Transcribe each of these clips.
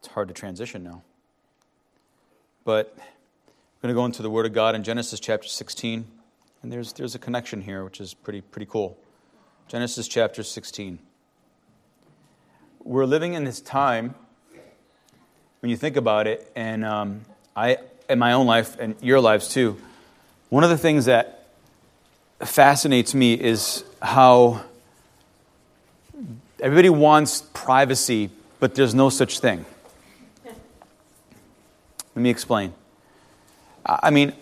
It's hard to transition now. But I'm going to go into the Word of God in Genesis chapter 16. And there's, there's a connection here, which is pretty, pretty cool. Genesis chapter 16. We're living in this time, when you think about it, and um, I, in my own life and your lives too, one of the things that fascinates me is how everybody wants privacy, but there's no such thing. Let me explain. I mean,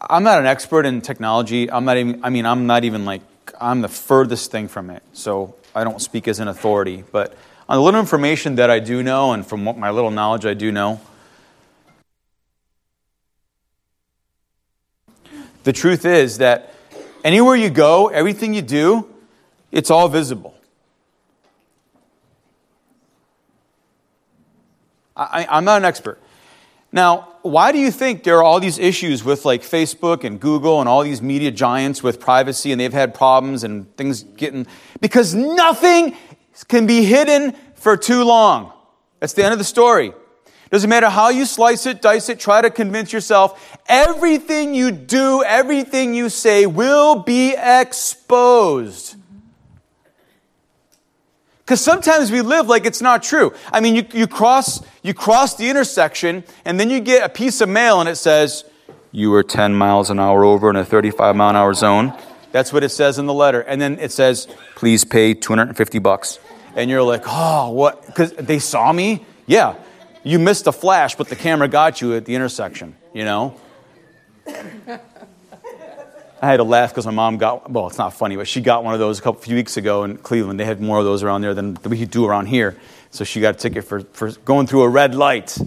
I'm not an expert in technology. I'm not even, I mean, I'm not even like, I'm the furthest thing from it. So I don't speak as an authority. But on the little information that I do know, and from what my little knowledge I do know, the truth is that anywhere you go, everything you do, it's all visible. I, am not an expert. Now, why do you think there are all these issues with like Facebook and Google and all these media giants with privacy and they've had problems and things getting. Because nothing can be hidden for too long. That's the end of the story. Doesn't matter how you slice it, dice it, try to convince yourself. Everything you do, everything you say will be exposed. Because sometimes we live like it's not true. I mean, you, you, cross, you cross the intersection, and then you get a piece of mail, and it says, You were 10 miles an hour over in a 35 mile an hour zone. That's what it says in the letter. And then it says, Please pay 250 bucks. And you're like, Oh, what? Because they saw me? Yeah. You missed a flash, but the camera got you at the intersection, you know? I had to laugh because my mom got, well, it's not funny, but she got one of those a couple few weeks ago in Cleveland. They had more of those around there than we do around here. So she got a ticket for, for going through a red light.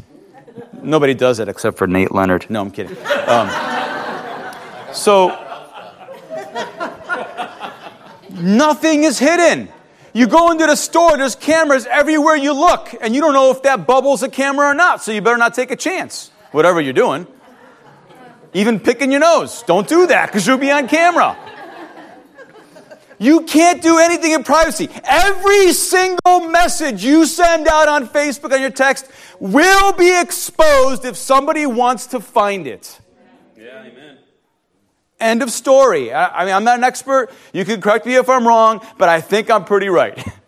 Nobody does it except for Nate Leonard. No, I'm kidding. Um, so, nothing is hidden. You go into the store, there's cameras everywhere you look, and you don't know if that bubble's a camera or not, so you better not take a chance, whatever you're doing. Even picking your nose. Don't do that because you'll be on camera. You can't do anything in privacy. Every single message you send out on Facebook on your text will be exposed if somebody wants to find it. Yeah, amen. End of story. I, I mean, I'm not an expert. You can correct me if I'm wrong, but I think I'm pretty right.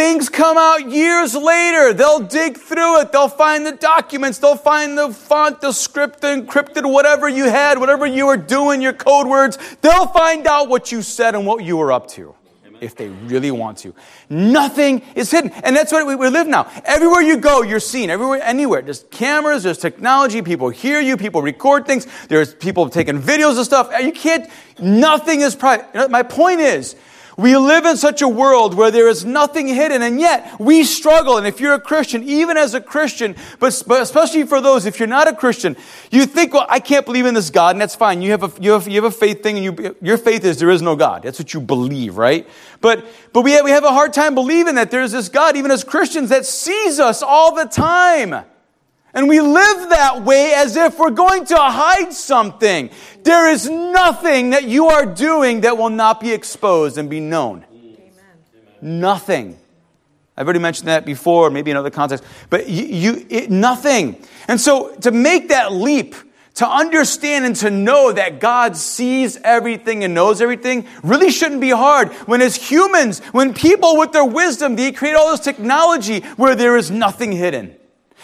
Things come out years later. They'll dig through it. They'll find the documents. They'll find the font, the script, the encrypted, whatever you had, whatever you were doing, your code words. They'll find out what you said and what you were up to if they really want to. Nothing is hidden. And that's what we, we, live now. Everywhere you go, you're seen. Everywhere, anywhere. There's cameras, there's technology, people hear you, people record things, there's people taking videos of stuff. You can't, nothing is private. My point is, we live in such a world where there is nothing hidden, and yet we struggle. And if you're a Christian, even as a Christian, but, but especially for those, if you're not a Christian, you think, well, I can't believe in this God, and that's fine. You have a, you have, you have a faith thing, and you, your faith is there is no God. That's what you believe, right? But, but we have, we have a hard time believing that there's this God, even as Christians, that sees us all the time. And we live that way as if we're going to hide something. There is nothing that you are doing that will not be exposed and be known. Amen. Nothing. I've already mentioned that before, maybe in other contexts, but you, you it, nothing. And so to make that leap, to understand and to know that God sees everything and knows everything really shouldn't be hard. When as humans, when people with their wisdom, they create all this technology where there is nothing hidden.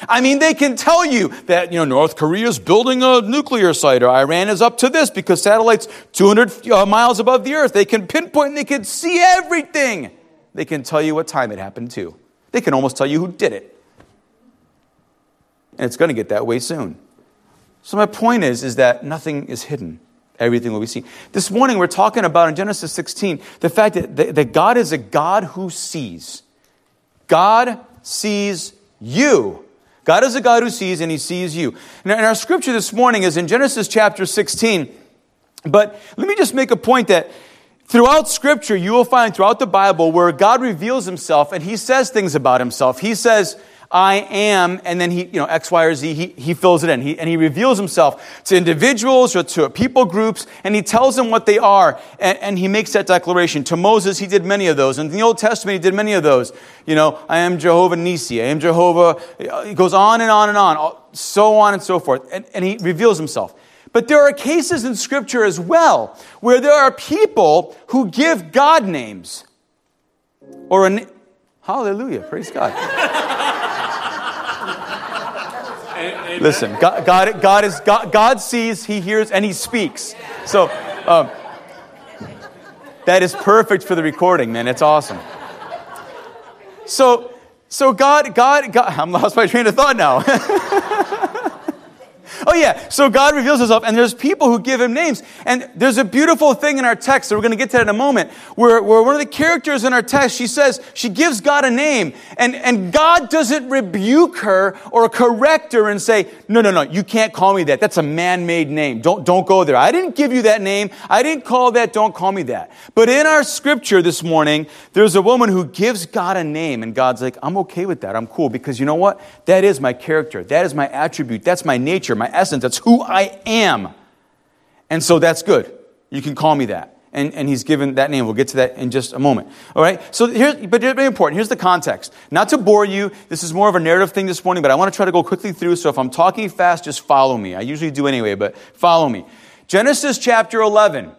I mean, they can tell you that, you know, North Korea is building a nuclear site or Iran is up to this because satellites 200 uh, miles above the earth. They can pinpoint and they can see everything. They can tell you what time it happened to. They can almost tell you who did it. And it's going to get that way soon. So my point is, is that nothing is hidden. Everything will be seen. This morning we're talking about in Genesis 16 the fact that, that God is a God who sees. God sees you. God is a God who sees and he sees you. And our scripture this morning is in Genesis chapter 16. But let me just make a point that throughout scripture, you will find throughout the Bible where God reveals himself and he says things about himself. He says, I am, and then he, you know, X, Y, or Z, he, he fills it in. He, and he reveals himself to individuals or to people groups, and he tells them what they are, and, and he makes that declaration. To Moses, he did many of those. And in the Old Testament, he did many of those. You know, I am Jehovah Nissi, I am Jehovah. Uh, he goes on and on and on, so on and so forth. And, and he reveals himself. But there are cases in Scripture as well where there are people who give God names. Or a hallelujah, praise God. Listen, God, God, God, is, God, God sees, He hears, and He speaks. So um, that is perfect for the recording, man. It's awesome. So, so God, God, God, I'm lost my train of thought now. Oh, yeah. So God reveals himself, and there's people who give him names. And there's a beautiful thing in our text, so we're going to get to that in a moment, where, where one of the characters in our text, she says, she gives God a name. And, and God doesn't rebuke her or correct her and say, no, no, no, you can't call me that. That's a man made name. Don't, don't go there. I didn't give you that name. I didn't call that. Don't call me that. But in our scripture this morning, there's a woman who gives God a name, and God's like, I'm okay with that. I'm cool because you know what? That is my character. That is my attribute. That's my nature, my essence. That's who I am. And so that's good. You can call me that. And, and he's given that name. We'll get to that in just a moment. All right? So here's, but it's very important. Here's the context. Not to bore you, this is more of a narrative thing this morning, but I want to try to go quickly through. So if I'm talking fast, just follow me. I usually do anyway, but follow me. Genesis chapter 11.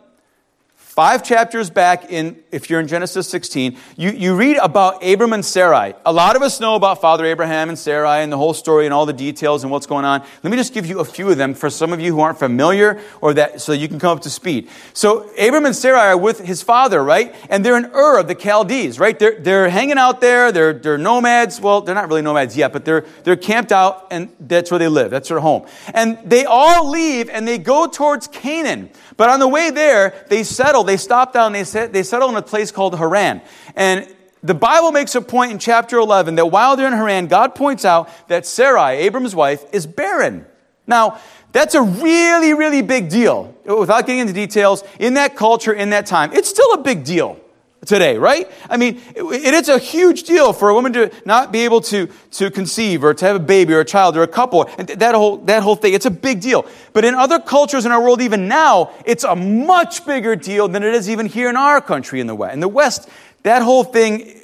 Five chapters back in, if you're in Genesis 16, you, you read about Abram and Sarai. A lot of us know about Father Abraham and Sarai and the whole story and all the details and what's going on. Let me just give you a few of them for some of you who aren't familiar or that, so you can come up to speed. So Abram and Sarai are with his father, right? And they're in Ur of the Chaldees, right? They're, they're hanging out there. They're, they're nomads. Well, they're not really nomads yet, but they're, they're camped out and that's where they live. That's their home. And they all leave and they go towards Canaan. But on the way there, they settle, they stop down, they, set, they settle in a place called Haran. And the Bible makes a point in chapter 11 that while they're in Haran, God points out that Sarai, Abram's wife, is barren. Now, that's a really, really big deal. Without getting into details, in that culture, in that time, it's still a big deal today, right? I mean, it, it's a huge deal for a woman to not be able to, to conceive or to have a baby or a child or a couple. And that whole, that whole thing, it's a big deal. But in other cultures in our world, even now, it's a much bigger deal than it is even here in our country in the West. In the West, that whole thing,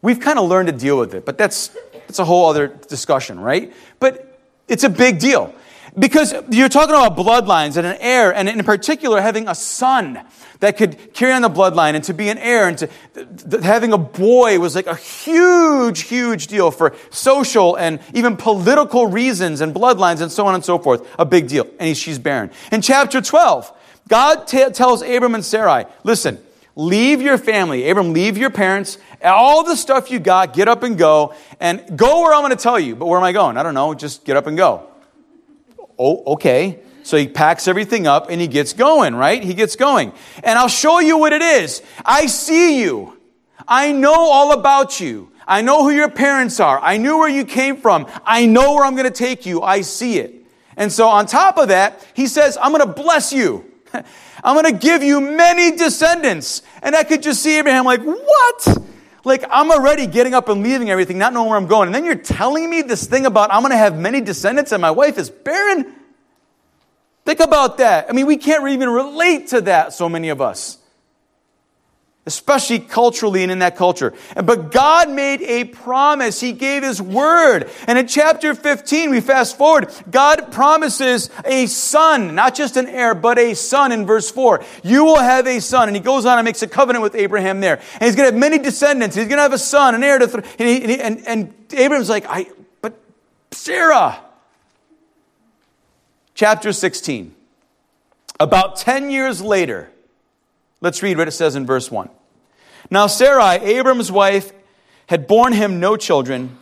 we've kind of learned to deal with it, but that's, that's a whole other discussion, right? But it's a big deal. Because you're talking about bloodlines and an heir, and in particular, having a son that could carry on the bloodline and to be an heir and to th- having a boy was like a huge, huge deal for social and even political reasons and bloodlines and so on and so forth. A big deal. And she's barren. In chapter 12, God t- tells Abram and Sarai, listen, leave your family. Abram, leave your parents, all the stuff you got, get up and go, and go where I'm going to tell you. But where am I going? I don't know. Just get up and go. Oh, okay. So he packs everything up and he gets going, right? He gets going. And I'll show you what it is. I see you. I know all about you. I know who your parents are. I knew where you came from. I know where I'm going to take you. I see it. And so on top of that, he says, I'm going to bless you. I'm going to give you many descendants. And I could just see Abraham like, what? Like, I'm already getting up and leaving everything, not knowing where I'm going. And then you're telling me this thing about I'm going to have many descendants and my wife is barren? Think about that. I mean, we can't even relate to that, so many of us. Especially culturally and in that culture. But God made a promise. He gave His word. And in chapter 15, we fast forward, God promises a son, not just an heir, but a son in verse 4. You will have a son. And he goes on and makes a covenant with Abraham there. And he's going to have many descendants. He's going to have a son, an heir to, and, he, and, and Abraham's like, I, but Sarah, chapter 16. About 10 years later, let's read what it says in verse 1. Now, Sarai, Abram's wife, had borne him no children,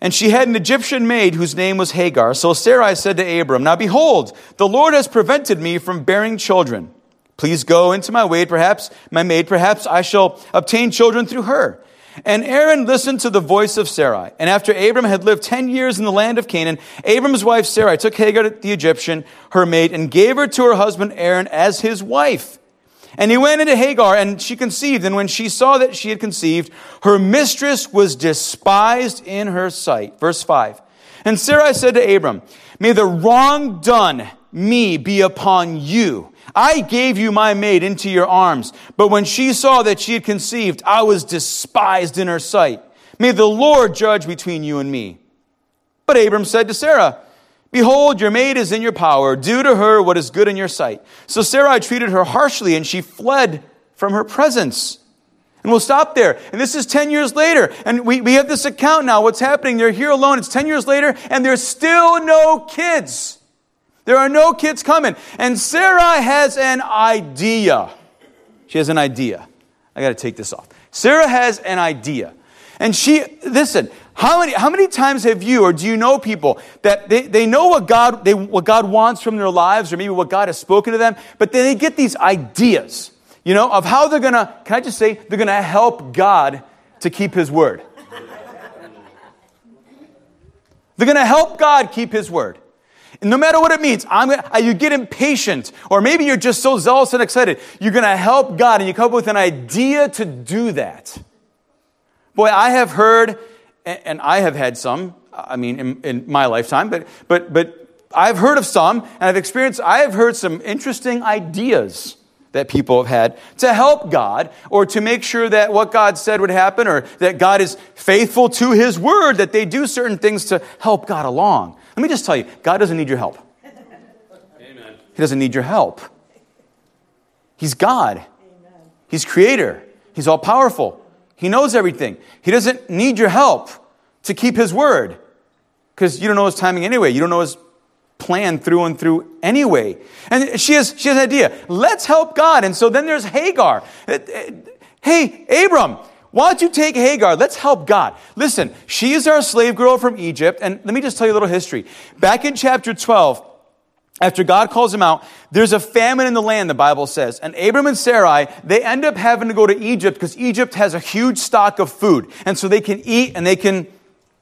and she had an Egyptian maid whose name was Hagar. So Sarai said to Abram, Now behold, the Lord has prevented me from bearing children. Please go into my maid, perhaps, my maid, perhaps I shall obtain children through her. And Abram listened to the voice of Sarai. And after Abram had lived 10 years in the land of Canaan, Abram's wife Sarai took Hagar the Egyptian, her maid, and gave her to her husband Abram as his wife. And he went into Hagar, and she conceived. And when she saw that she had conceived, her mistress was despised in her sight. Verse 5. And Sarai said to Abram, May the wrong done me be upon you. I gave you my maid into your arms, but when she saw that she had conceived, I was despised in her sight. May the Lord judge between you and me. But Abram said to Sarah, Behold, your maid is in your power. Do to her what is good in your sight. So Sarai treated her harshly, and she fled from her presence. And we'll stop there. And this is 10 years later. And we, we have this account now. What's happening? They're here alone. It's 10 years later, and there's still no kids. There are no kids coming. And Sarah has an idea. She has an idea. I got to take this off. Sarah has an idea. And she, listen, how many, how many times have you or do you know people that they, they know what God, they, what God wants from their lives or maybe what God has spoken to them, but then they get these ideas, you know, of how they're going to, can I just say, they're going to help God to keep His word. They're going to help God keep His word. And no matter what it means, I'm gonna, you get impatient, or maybe you're just so zealous and excited. You're going to help God, and you come up with an idea to do that. Boy, I have heard and I have had some, I mean, in, in, my lifetime, but, but, but I've heard of some, and I've experienced, I have heard some interesting ideas that people have had to help God or to make sure that what God said would happen or that God is faithful to His word, that they do certain things to help God along. Let me just tell you, God doesn't need your help. Amen. He doesn't need your help. He's God. Amen. He's creator. He's all powerful. He knows everything. He doesn't need your help to keep his word because you don't know his timing anyway. You don't know his plan through and through anyway. And she has, she has an idea. Let's help God. And so then there's Hagar. Uh, uh, hey, Abram, why don't you take Hagar? Let's help God. Listen, she is our slave girl from Egypt. And let me just tell you a little history. Back in chapter 12, after God calls him out, there's a famine in the land, the Bible says. And Abram and Sarai, they end up having to go to Egypt because Egypt has a huge stock of food. And so they can eat and they can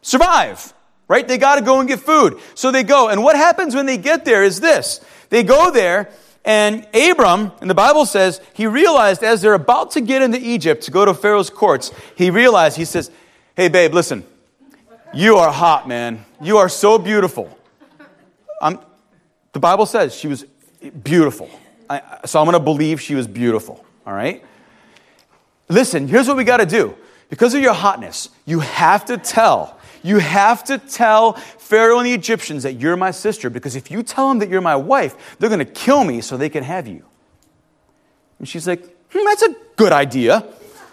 survive, right? They got to go and get food. So they go. And what happens when they get there is this. They go there and Abram, and the Bible says, he realized as they're about to get into Egypt to go to Pharaoh's courts, he realized, he says, Hey, babe, listen, you are hot, man. You are so beautiful. I'm, the Bible says she was beautiful. I, so I'm going to believe she was beautiful. All right? Listen, here's what we got to do. Because of your hotness, you have to tell. You have to tell Pharaoh and the Egyptians that you're my sister because if you tell them that you're my wife, they're going to kill me so they can have you. And she's like, hmm, that's a good idea.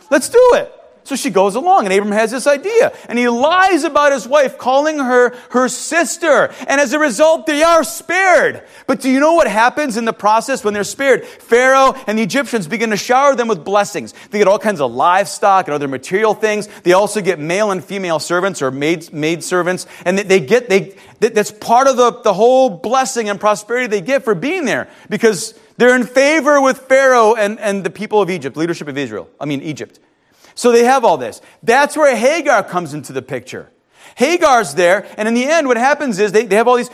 Let's do it. So she goes along, and Abram has this idea. And he lies about his wife, calling her her sister. And as a result, they are spared. But do you know what happens in the process when they're spared? Pharaoh and the Egyptians begin to shower them with blessings. They get all kinds of livestock and other material things. They also get male and female servants or maid, maid servants. And they get, they, that's part of the, the whole blessing and prosperity they get for being there because they're in favor with Pharaoh and, and the people of Egypt, leadership of Israel. I mean, Egypt. So they have all this. That's where Hagar comes into the picture. Hagar's there, and in the end, what happens is they, they have all these.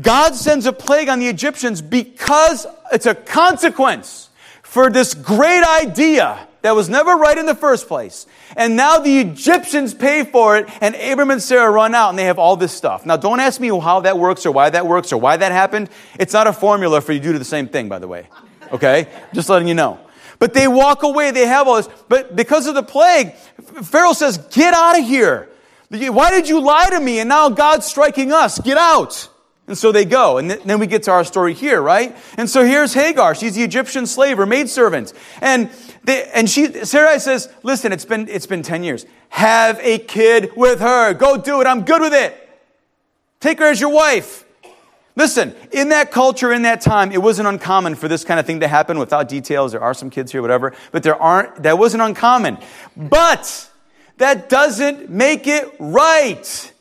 God sends a plague on the Egyptians because it's a consequence for this great idea that was never right in the first place. And now the Egyptians pay for it, and Abram and Sarah run out, and they have all this stuff. Now, don't ask me how that works or why that works or why that happened. It's not a formula for you to do the same thing, by the way. Okay? Just letting you know. But they walk away, they have all this. But because of the plague, Pharaoh says, Get out of here. Why did you lie to me? And now God's striking us. Get out. And so they go. And then we get to our story here, right? And so here's Hagar. She's the Egyptian slave or maidservant. And they, and she, Sarai says, listen, it's been, it's been 10 years. Have a kid with her. Go do it. I'm good with it. Take her as your wife. Listen, in that culture, in that time, it wasn't uncommon for this kind of thing to happen without details. There are some kids here, whatever, but there aren't, that wasn't uncommon. But that doesn't make it right.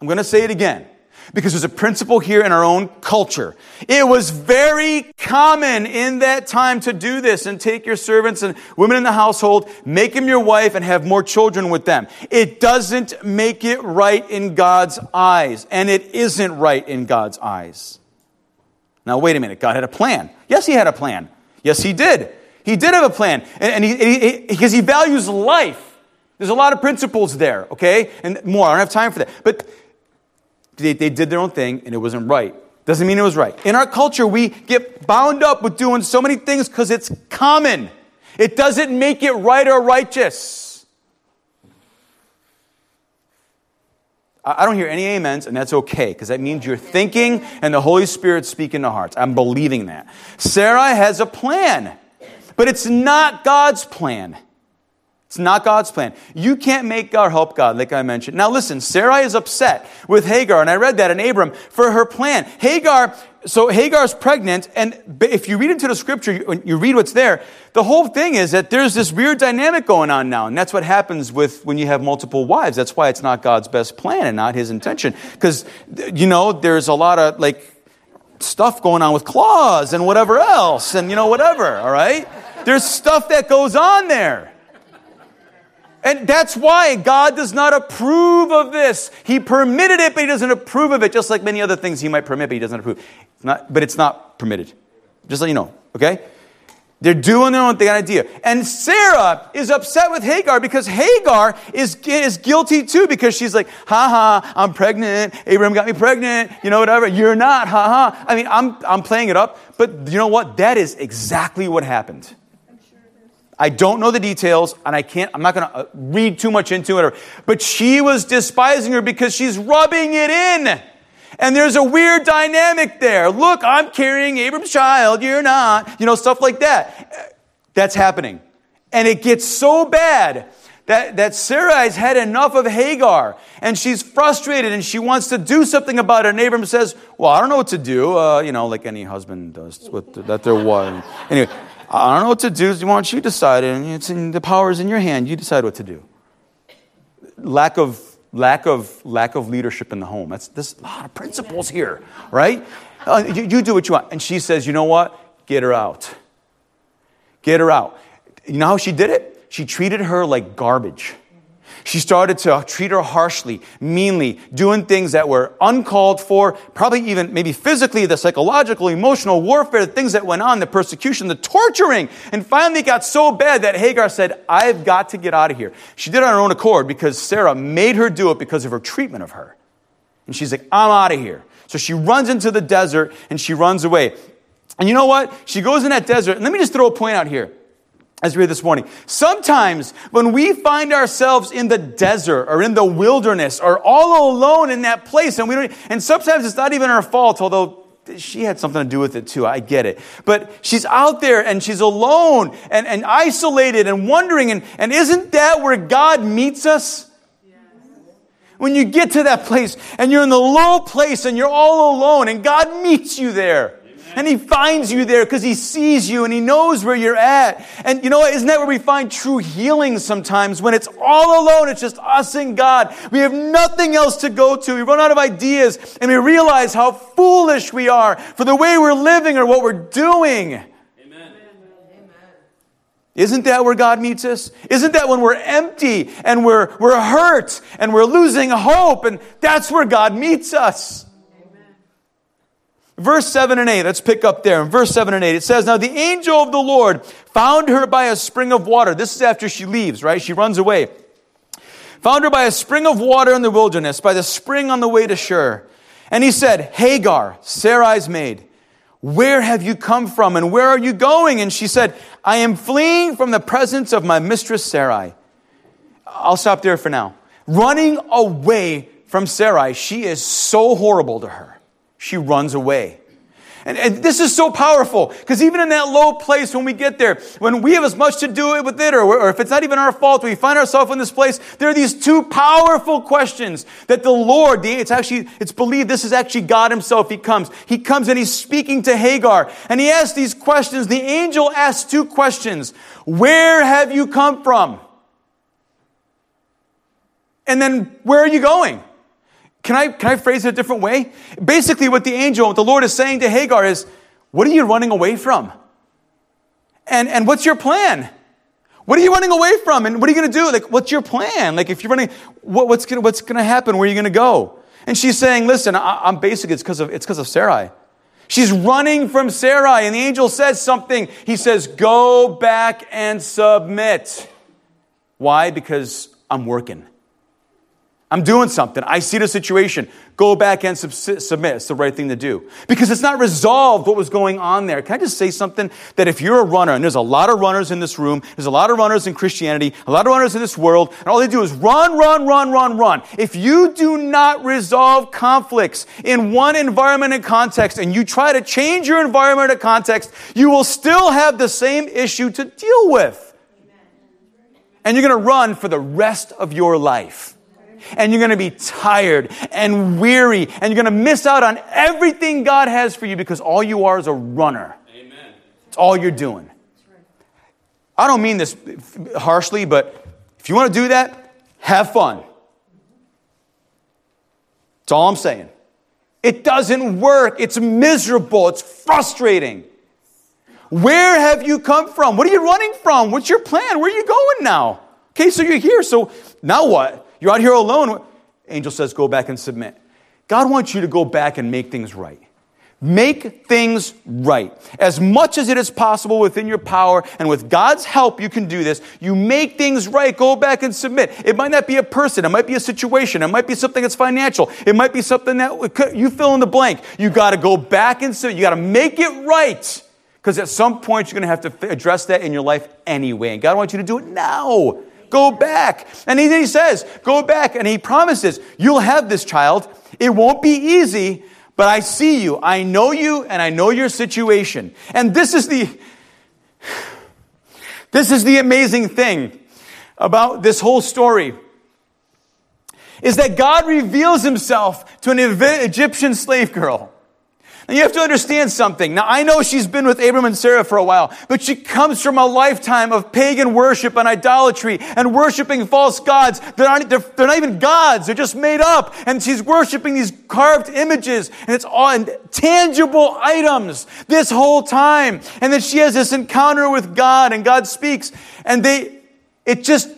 I'm going to say it again because there's a principle here in our own culture. It was very common in that time to do this and take your servants and women in the household, make them your wife, and have more children with them. It doesn't make it right in God's eyes, and it isn't right in God's eyes. Now, wait a minute. God had a plan. Yes, He had a plan. Yes, He did. He did have a plan. And, and he, because he, he values life. There's a lot of principles there, okay? And more. I don't have time for that. But they, they did their own thing and it wasn't right. Doesn't mean it was right. In our culture, we get bound up with doing so many things because it's common. It doesn't make it right or righteous. I don't hear any amens, and that's okay, because that means you're thinking and the Holy Spirit speaking to hearts. I'm believing that. Sarah has a plan, but it's not God's plan. It's not God's plan. You can't make God help God, like I mentioned. Now listen, Sarai is upset with Hagar, and I read that in Abram for her plan. Hagar, so Hagar's pregnant, and if you read into the scripture, you, you read what's there, the whole thing is that there's this weird dynamic going on now, and that's what happens with when you have multiple wives. That's why it's not God's best plan and not his intention. Because, you know, there's a lot of like stuff going on with claws and whatever else, and you know, whatever, all right? There's stuff that goes on there. And that's why God does not approve of this. He permitted it, but He doesn't approve of it, just like many other things He might permit, but He doesn't approve. It's not, but it's not permitted. Just so you know, okay? They're doing their own thing, idea. And Sarah is upset with Hagar because Hagar is, is guilty too because she's like, ha ha, I'm pregnant. Abraham got me pregnant. You know, whatever. You're not, ha ha. I mean, I'm, I'm playing it up, but you know what? That is exactly what happened. I don't know the details, and I can't, I'm not going to uh, read too much into it. But she was despising her because she's rubbing it in. And there's a weird dynamic there. Look, I'm carrying Abram's child, you're not. You know, stuff like that. That's happening. And it gets so bad that, that Sarai's had enough of Hagar and she's frustrated and she wants to do something about it. And Abram says, Well, I don't know what to do, uh, you know, like any husband does with that their wife. Anyway, I don't know what to do. You want you decide, and it's in the power is in your hand. You decide what to do. Lack of lack of lack of leadership in the home. That's there's a lot of principles here, right? Uh, you, you do what you want. And she says, you know what? Get her out. Get her out. You know how she did it? She treated her like garbage. She started to treat her harshly, meanly, doing things that were uncalled for, probably even maybe physically, the psychological, emotional warfare, the things that went on, the persecution, the torturing. And finally it got so bad that Hagar said, I've got to get out of here. She did it on her own accord because Sarah made her do it because of her treatment of her. And she's like, I'm out of here. So she runs into the desert and she runs away. And you know what? She goes in that desert. And let me just throw a point out here as we read this morning. Sometimes when we find ourselves in the desert or in the wilderness or all alone in that place and we don't, and sometimes it's not even our fault, although she had something to do with it too. I get it. But she's out there and she's alone and, and isolated and wondering. And, and isn't that where God meets us? When you get to that place and you're in the low place and you're all alone and God meets you there. And he finds you there because he sees you and he knows where you're at. And you know what? Isn't that where we find true healing sometimes? When it's all alone, it's just us and God. We have nothing else to go to. We run out of ideas and we realize how foolish we are for the way we're living or what we're doing. Amen. Isn't that where God meets us? Isn't that when we're empty and we're, we're hurt and we're losing hope? And that's where God meets us. Verse 7 and 8, let's pick up there. In verse 7 and 8, it says, Now the angel of the Lord found her by a spring of water. This is after she leaves, right? She runs away. Found her by a spring of water in the wilderness, by the spring on the way to Shur. And he said, Hagar, Sarai's maid, where have you come from and where are you going? And she said, I am fleeing from the presence of my mistress Sarai. I'll stop there for now. Running away from Sarai, she is so horrible to her she runs away. And, and, this is so powerful because even in that low place when we get there, when we have as much to do with it, or, or if it's not even our fault, we find ourselves in this place, there are these two powerful questions that the Lord, it's actually, it's believed this is actually God Himself. He comes. He comes and He's speaking to Hagar and He asks these questions. The angel asks two questions. Where have you come from? And then where are you going? Can I, can I phrase it a different way? Basically, what the angel, what the Lord is saying to Hagar is, What are you running away from? And, and what's your plan? What are you running away from? And what are you going to do? Like, what's your plan? Like, if you're running, what, what's going what's to happen? Where are you going to go? And she's saying, Listen, I, am basically, it's because of, it's because of Sarai. She's running from Sarai, and the angel says something. He says, Go back and submit. Why? Because I'm working. I'm doing something. I see the situation. Go back and sub- submit. It's the right thing to do. Because it's not resolved what was going on there. Can I just say something? That if you're a runner, and there's a lot of runners in this room, there's a lot of runners in Christianity, a lot of runners in this world, and all they do is run, run, run, run, run. If you do not resolve conflicts in one environment and context, and you try to change your environment and context, you will still have the same issue to deal with. And you're going to run for the rest of your life and you're going to be tired and weary and you're going to miss out on everything God has for you because all you are is a runner. Amen. It's all you're doing. I don't mean this harshly, but if you want to do that, have fun. That's all I'm saying. It doesn't work. It's miserable. It's frustrating. Where have you come from? What are you running from? What's your plan? Where are you going now? Okay, so you're here. So now what? You're out here alone. Angel says, go back and submit. God wants you to go back and make things right. Make things right. As much as it is possible within your power, and with God's help, you can do this. You make things right. Go back and submit. It might not be a person. It might be a situation. It might be something that's financial. It might be something that you fill in the blank. You got to go back and submit. You got to make it right. Because at some point, you're going to have to address that in your life anyway. And God wants you to do it now. Go back. And then he says, Go back. And he promises, You'll have this child. It won't be easy, but I see you. I know you, and I know your situation. And this is the. This is the amazing thing about this whole story is that God reveals himself to an Egyptian slave girl. And you have to understand something. Now, I know she's been with Abram and Sarah for a while, but she comes from a lifetime of pagan worship and idolatry and worshiping false gods. They're not, they're, they're not even gods. They're just made up. And she's worshiping these carved images and it's all tangible items this whole time. And then she has this encounter with God and God speaks and they, it just,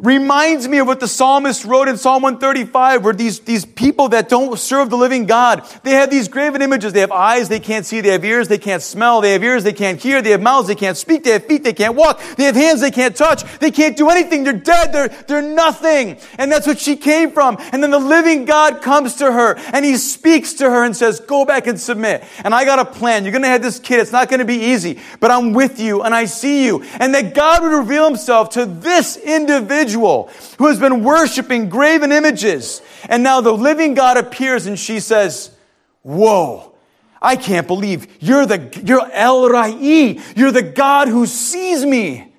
reminds me of what the psalmist wrote in Psalm 135, where these, these people that don't serve the living God, they have these graven images. They have eyes they can't see. They have ears they can't smell. They have ears they can't hear. They have mouths they can't speak. They have feet they can't walk. They have hands they can't touch. They can't do anything. They're dead. They're, they're nothing. And that's what she came from. And then the living God comes to her and he speaks to her and says, go back and submit. And I got a plan. You're going to have this kid. It's not going to be easy, but I'm with you and I see you. And that God would reveal himself to this individual individual who has been worshiping graven images. And now the living God appears and she says, Whoa, I can't believe you're the, you're El Roi. You're the God who sees me.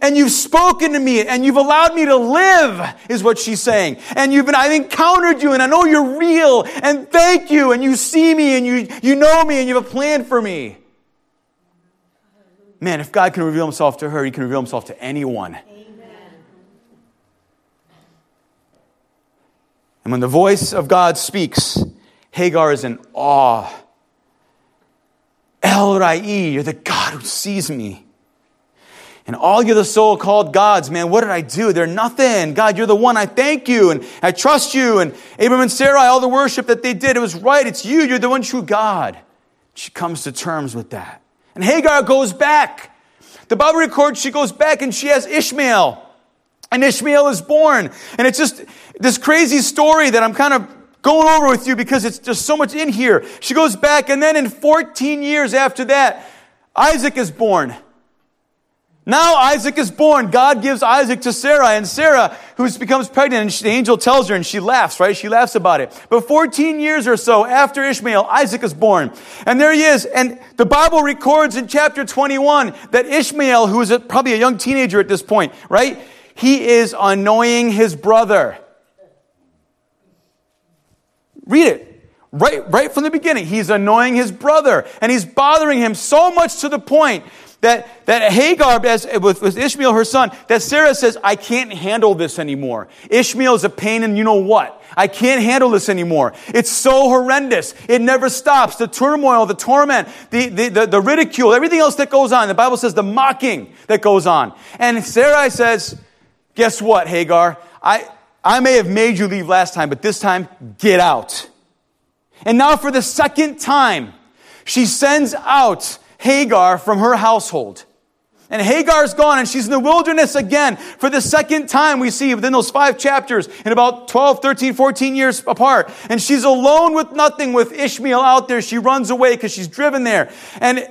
And you've spoken to me and you've allowed me to live, is what she's saying. And you've been, I've encountered you and I know you're real and thank you and you see me and you, you know me and you have a plan for me. Man, if God can reveal himself to her, he can reveal himself to anyone. And when the voice of God speaks, Hagar is in awe. El Roi, you're the God who sees me. And all you the so called gods, man, what did I do? They're nothing. God, you're the one. I thank you and I trust you. And Abram and Sarai, all the worship that they did, it was right. It's you. You're the one true God. She comes to terms with that. And Hagar goes back. The Bible records she goes back and she has Ishmael. And Ishmael is born. And it's just this crazy story that I'm kind of going over with you because it's just so much in here. She goes back, and then in 14 years after that, Isaac is born. Now Isaac is born. God gives Isaac to Sarah, and Sarah, who becomes pregnant, and the angel tells her, and she laughs, right? She laughs about it. But 14 years or so after Ishmael, Isaac is born. And there he is. And the Bible records in chapter 21 that Ishmael, who is probably a young teenager at this point, right? He is annoying his brother. Read it. Right, right from the beginning. He's annoying his brother and he's bothering him so much to the point that, that Hagar, as, with, with Ishmael, her son, that Sarah says, I can't handle this anymore. Ishmael is a pain and you know what? I can't handle this anymore. It's so horrendous. It never stops. The turmoil, the torment, the, the, the, the ridicule, everything else that goes on. The Bible says the mocking that goes on. And Sarah says, Guess what, Hagar? I, I may have made you leave last time, but this time, get out. And now, for the second time, she sends out Hagar from her household. And Hagar's gone and she's in the wilderness again for the second time we see within those five chapters in about 12, 13, 14 years apart. And she's alone with nothing with Ishmael out there. She runs away because she's driven there. And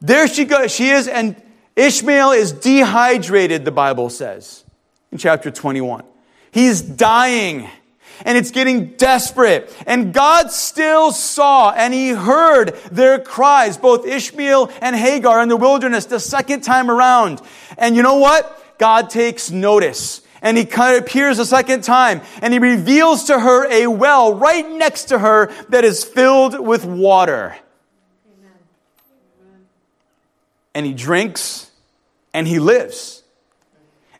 there she goes, she is, and Ishmael is dehydrated, the Bible says in chapter 21. He's dying and it's getting desperate. And God still saw and he heard their cries, both Ishmael and Hagar in the wilderness the second time around. And you know what? God takes notice. And he kind of appears a second time and he reveals to her a well right next to her that is filled with water. And he drinks and he lives.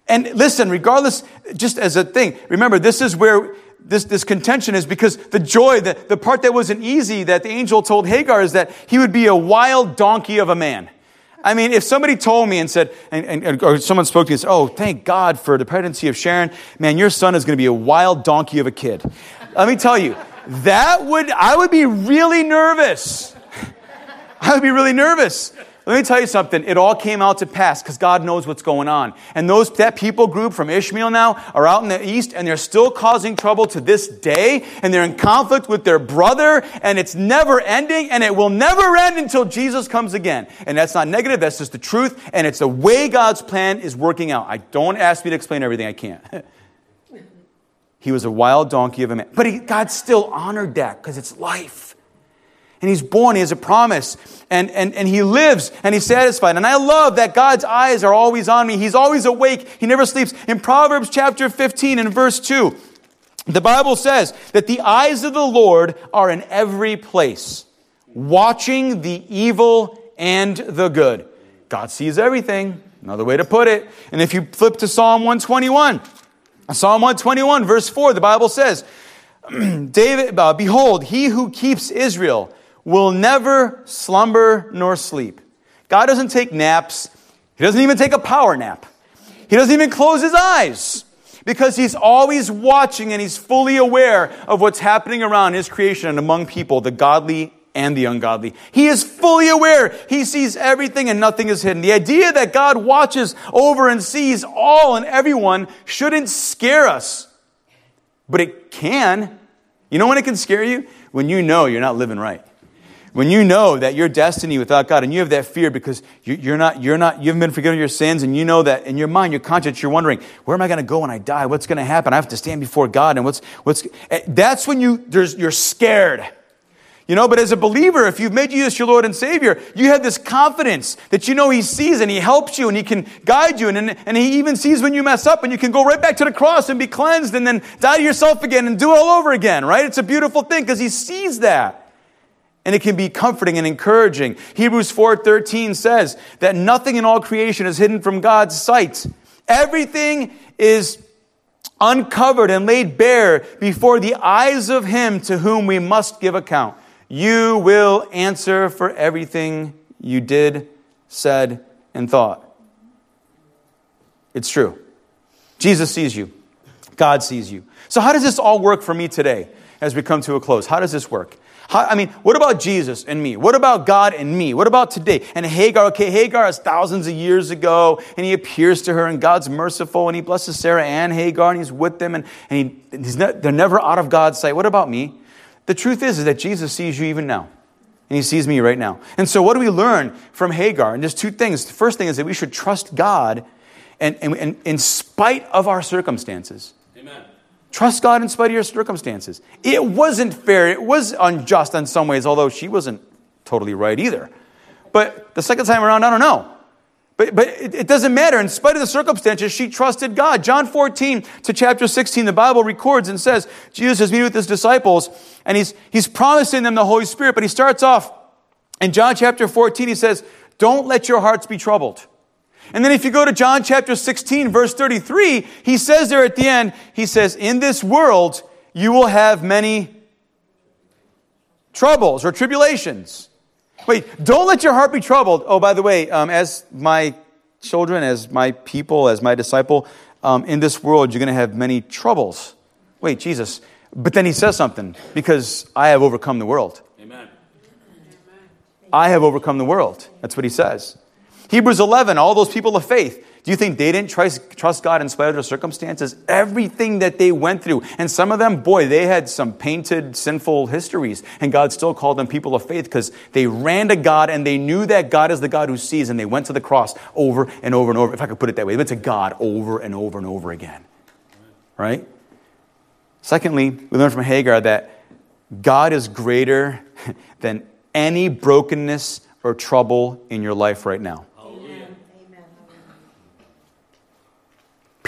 And listen, regardless, just as a thing, remember, this is where this, this contention is because the joy, the, the part that wasn't easy that the angel told Hagar is that he would be a wild donkey of a man. I mean, if somebody told me and said, and, and, or someone spoke to me and said, oh, thank God for the pregnancy of Sharon, man, your son is going to be a wild donkey of a kid. Let me tell you, that would, I would be really nervous. I would be really nervous. Let me tell you something. It all came out to pass because God knows what's going on. And those, that people group from Ishmael now are out in the east and they're still causing trouble to this day. And they're in conflict with their brother and it's never ending and it will never end until Jesus comes again. And that's not negative. That's just the truth. And it's the way God's plan is working out. I don't ask me to explain everything. I can't. he was a wild donkey of a man. But he, God still honored that because it's life. And he's born, he has a promise, and, and, and he lives and he's satisfied. And I love that God's eyes are always on me. He's always awake, he never sleeps. In Proverbs chapter 15 and verse 2, the Bible says that the eyes of the Lord are in every place, watching the evil and the good. God sees everything. Another way to put it. And if you flip to Psalm 121, Psalm 121, verse 4, the Bible says, David, uh, behold, he who keeps Israel will never slumber nor sleep. God doesn't take naps. He doesn't even take a power nap. He doesn't even close his eyes because he's always watching and he's fully aware of what's happening around his creation and among people, the godly and the ungodly. He is fully aware. He sees everything and nothing is hidden. The idea that God watches over and sees all and everyone shouldn't scare us, but it can. You know when it can scare you? When you know you're not living right. When you know that your destiny without God, and you have that fear because you, are not, you're not, you haven't been forgiven of your sins, and you know that in your mind, your conscience, you're wondering, where am I going to go when I die? What's going to happen? I have to stand before God, and what's, what's, eh, that's when you, there's, you're scared. You know, but as a believer, if you've made Jesus your Lord and Savior, you have this confidence that you know He sees and He helps you and He can guide you. And, and He even sees when you mess up and you can go right back to the cross and be cleansed and then die to yourself again and do it all over again, right? It's a beautiful thing because He sees that and it can be comforting and encouraging. Hebrews 4:13 says that nothing in all creation is hidden from God's sight. Everything is uncovered and laid bare before the eyes of him to whom we must give account. You will answer for everything you did, said, and thought. It's true. Jesus sees you. God sees you. So how does this all work for me today as we come to a close? How does this work? How, I mean, what about Jesus and me? What about God and me? What about today? And Hagar, okay, Hagar is thousands of years ago, and he appears to her, and God's merciful, and he blesses Sarah and Hagar, and he's with them, and, and he, he's not, they're never out of God's sight. What about me? The truth is, is that Jesus sees you even now. And he sees me right now. And so, what do we learn from Hagar? And there's two things. The first thing is that we should trust God and, and, and in spite of our circumstances. Trust God in spite of your circumstances. It wasn't fair. It was unjust in some ways, although she wasn't totally right either. But the second time around, I don't know. But, but it, it, doesn't matter. In spite of the circumstances, she trusted God. John 14 to chapter 16, the Bible records and says Jesus is meeting with his disciples and he's, he's promising them the Holy Spirit. But he starts off in John chapter 14, he says, Don't let your hearts be troubled. And then if you go to John chapter 16, verse 33, he says there at the end, he says, In this world you will have many troubles or tribulations. Wait, don't let your heart be troubled. Oh, by the way, um, as my children, as my people, as my disciple, um, in this world you're going to have many troubles. Wait, Jesus. But then he says something, because I have overcome the world. Amen. I have overcome the world. That's what he says. Hebrews 11, all those people of faith. Do you think they didn't trust, God in spite of their circumstances? Everything that they went through. And some of them, boy, they had some painted, sinful histories. And God still called them people of faith because they ran to God and they knew that God is the God who sees. And they went to the cross over and over and over. If I could put it that way, they went to God over and over and over again. Right? Secondly, we learn from Hagar that God is greater than any brokenness or trouble in your life right now.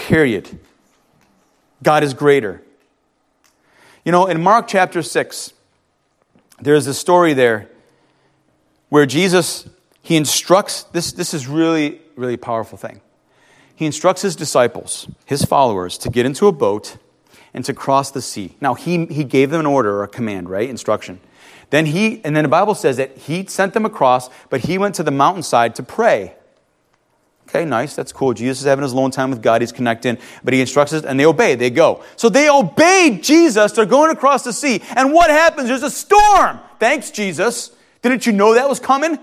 Period. God is greater. You know, in Mark chapter 6, there's a story there where Jesus, he instructs, this, this is really, really powerful thing. He instructs his disciples, his followers, to get into a boat and to cross the sea. Now, he, he gave them an order or a command, right? Instruction. Then he, and then the Bible says that he sent them across, but he went to the mountainside to pray. Okay, nice. That's cool. Jesus is having his alone time with God. He's connecting, but he instructs us and they obey. They go. So they obeyed Jesus. They're going across the sea. And what happens? There's a storm. Thanks, Jesus. Didn't you know that was coming?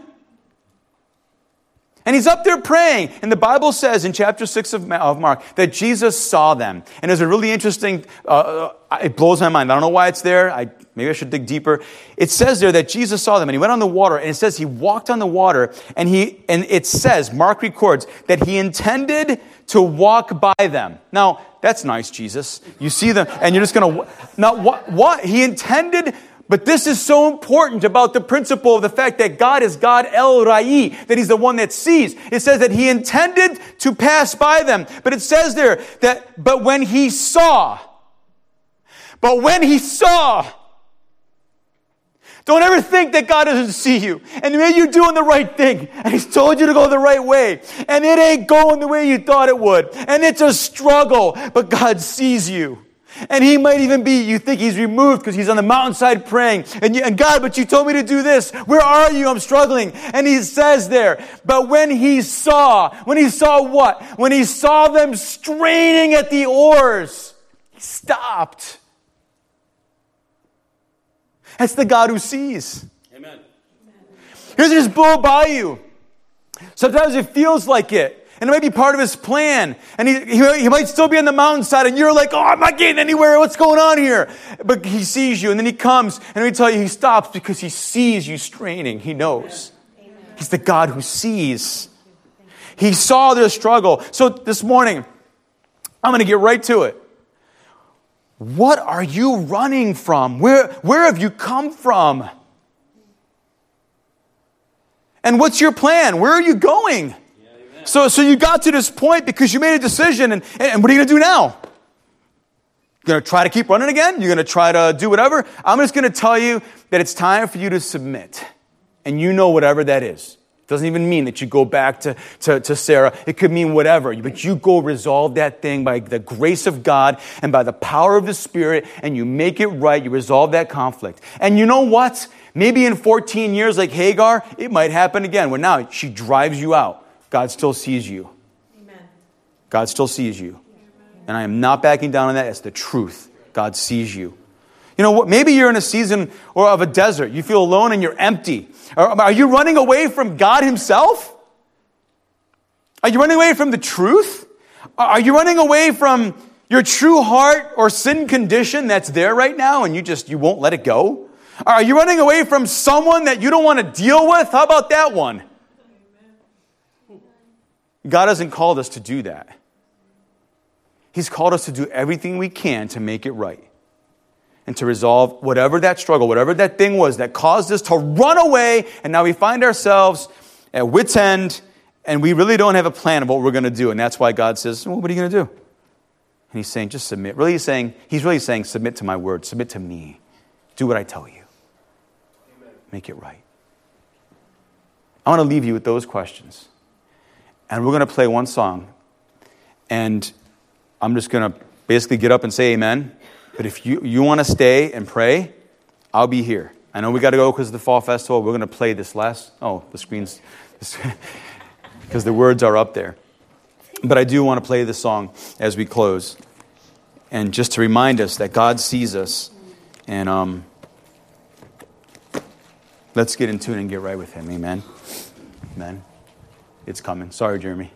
And he's up there praying. And the Bible says in chapter 6 of, Mark that Jesus saw them. And there's a really interesting, uh, uh, it blows my mind. I don't know why it's there. I, maybe I should dig deeper. It says there that Jesus saw them and he went on the water. And it says he walked on the water. And, he, and it says, Mark records, that he intended to walk by them. Now, that's nice, Jesus. You see them and you're just going to, now what, what? He intended but this is so important about the principle of the fact that God is God El Roi, that He's the one that sees. It says that He intended to pass by them. But it says there that, but when He saw, but when He saw, don't ever think that God doesn't see you. And maybe you're doing the right thing. And He's told you to go the right way. And it ain't going the way you thought it would. And it's a struggle, but God sees you. And he might even be, you think he's removed because he's on the mountainside praying. And, you, and God, but you told me to do this. Where are you? I'm struggling. And he says there, but when he saw, when he saw what? When he saw them straining at the oars, he stopped. That's the God who sees. Amen. He doesn't just blow by you. Sometimes it feels like it. And it might be part of his plan. And he, he, he, might still be on the mountainside and you're like, oh, I'm not getting anywhere. What's going on here? But he sees you and then he comes and we tell you he stops because he sees you straining. He knows. Amen. He's the God who sees. He saw their struggle. So this morning, I'm going to get right to it. What are you running from? Where, where have you come from? And what's your plan? Where are you going? So, so you got to this point because you made a decision, and, and what are you going to do now? You're going to try to keep running again? You're going to try to do whatever? I'm just going to tell you that it's time for you to submit. And you know whatever that is. Doesn't even mean that you go back to, to, to Sarah. It could mean whatever. But you go resolve that thing by the grace of God and by the power of the Spirit, and you make it right. You resolve that conflict. And you know what? Maybe in 14 years, like Hagar, it might happen again, where now she drives you out. God still sees you. Amen. God still sees you. And I am not backing down on that. It's the truth. God sees you. You know? Maybe you're in a season or of a desert. You feel alone and you're empty. Are you running away from God Himself? Are you running away from the truth? Are you running away from your true heart or sin condition that's there right now and you just you won't let it go? Are you running away from someone that you don't want to deal with? How about that one? God hasn't called us to do that. He's called us to do everything we can to make it right and to resolve whatever that struggle, whatever that thing was that caused us to run away, and now we find ourselves at wits' end, and we really don't have a plan of what we're going to do. And that's why God says, well, What are you going to do? And He's saying, Just submit. Really, he's saying, He's really saying, Submit to my word, submit to me. Do what I tell you. Amen. Make it right. I want to leave you with those questions and we're going to play one song. And I'm just going to basically get up and say amen. But if you, you want to stay and pray, I'll be here. I know we got to go because of the fall festival. We're going to play this last. Oh, the screen's. Because the words are up there. But I do want to play this song as we close. And just to remind us that God sees us. And um, Let's get in tune and get right with Him. Amen. Amen. It's coming. Sorry, Jeremy.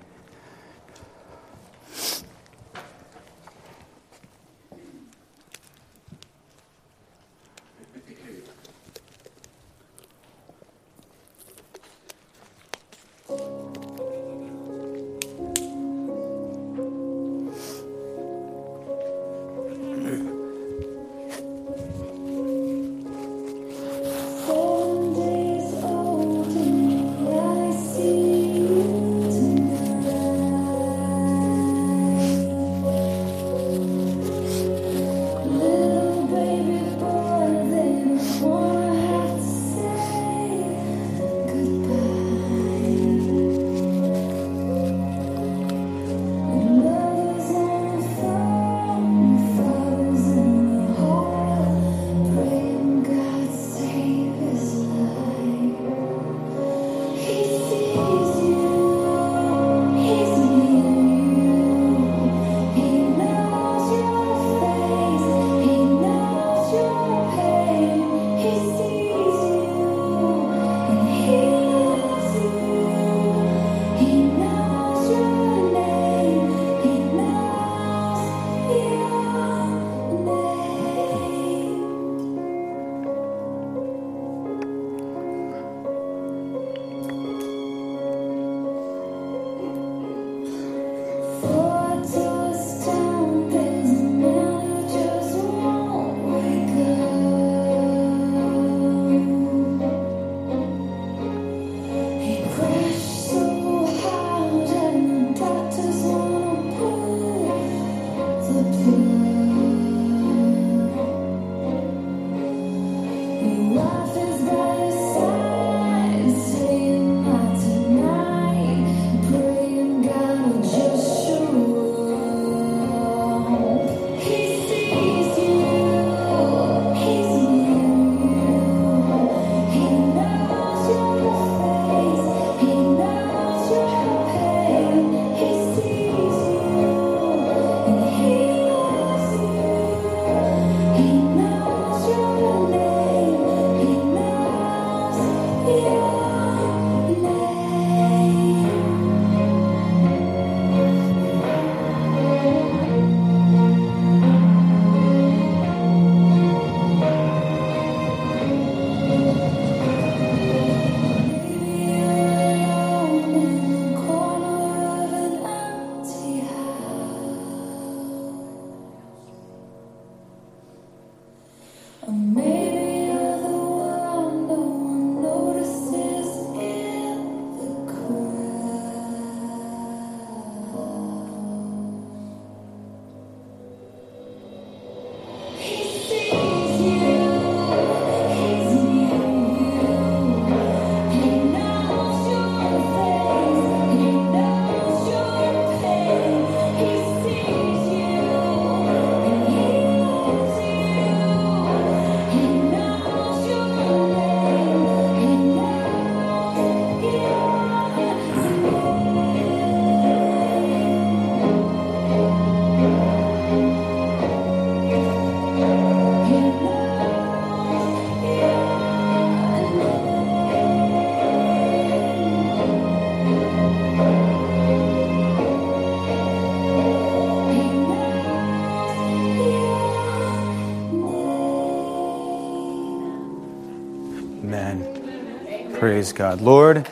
Praise God. Lord,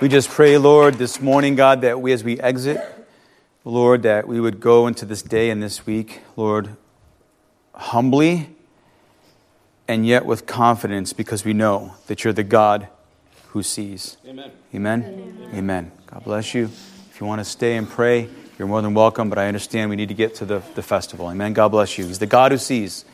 we just pray, Lord, this morning, God, that we, as we exit, Lord, that we would go into this day and this week, Lord, humbly and yet with confidence because we know that you're the God who sees. Amen. Amen. Amen. Amen. God bless you. If you want to stay and pray, you're more than welcome, but I understand we need to get to the, the festival. Amen. God bless you. He's the God who sees.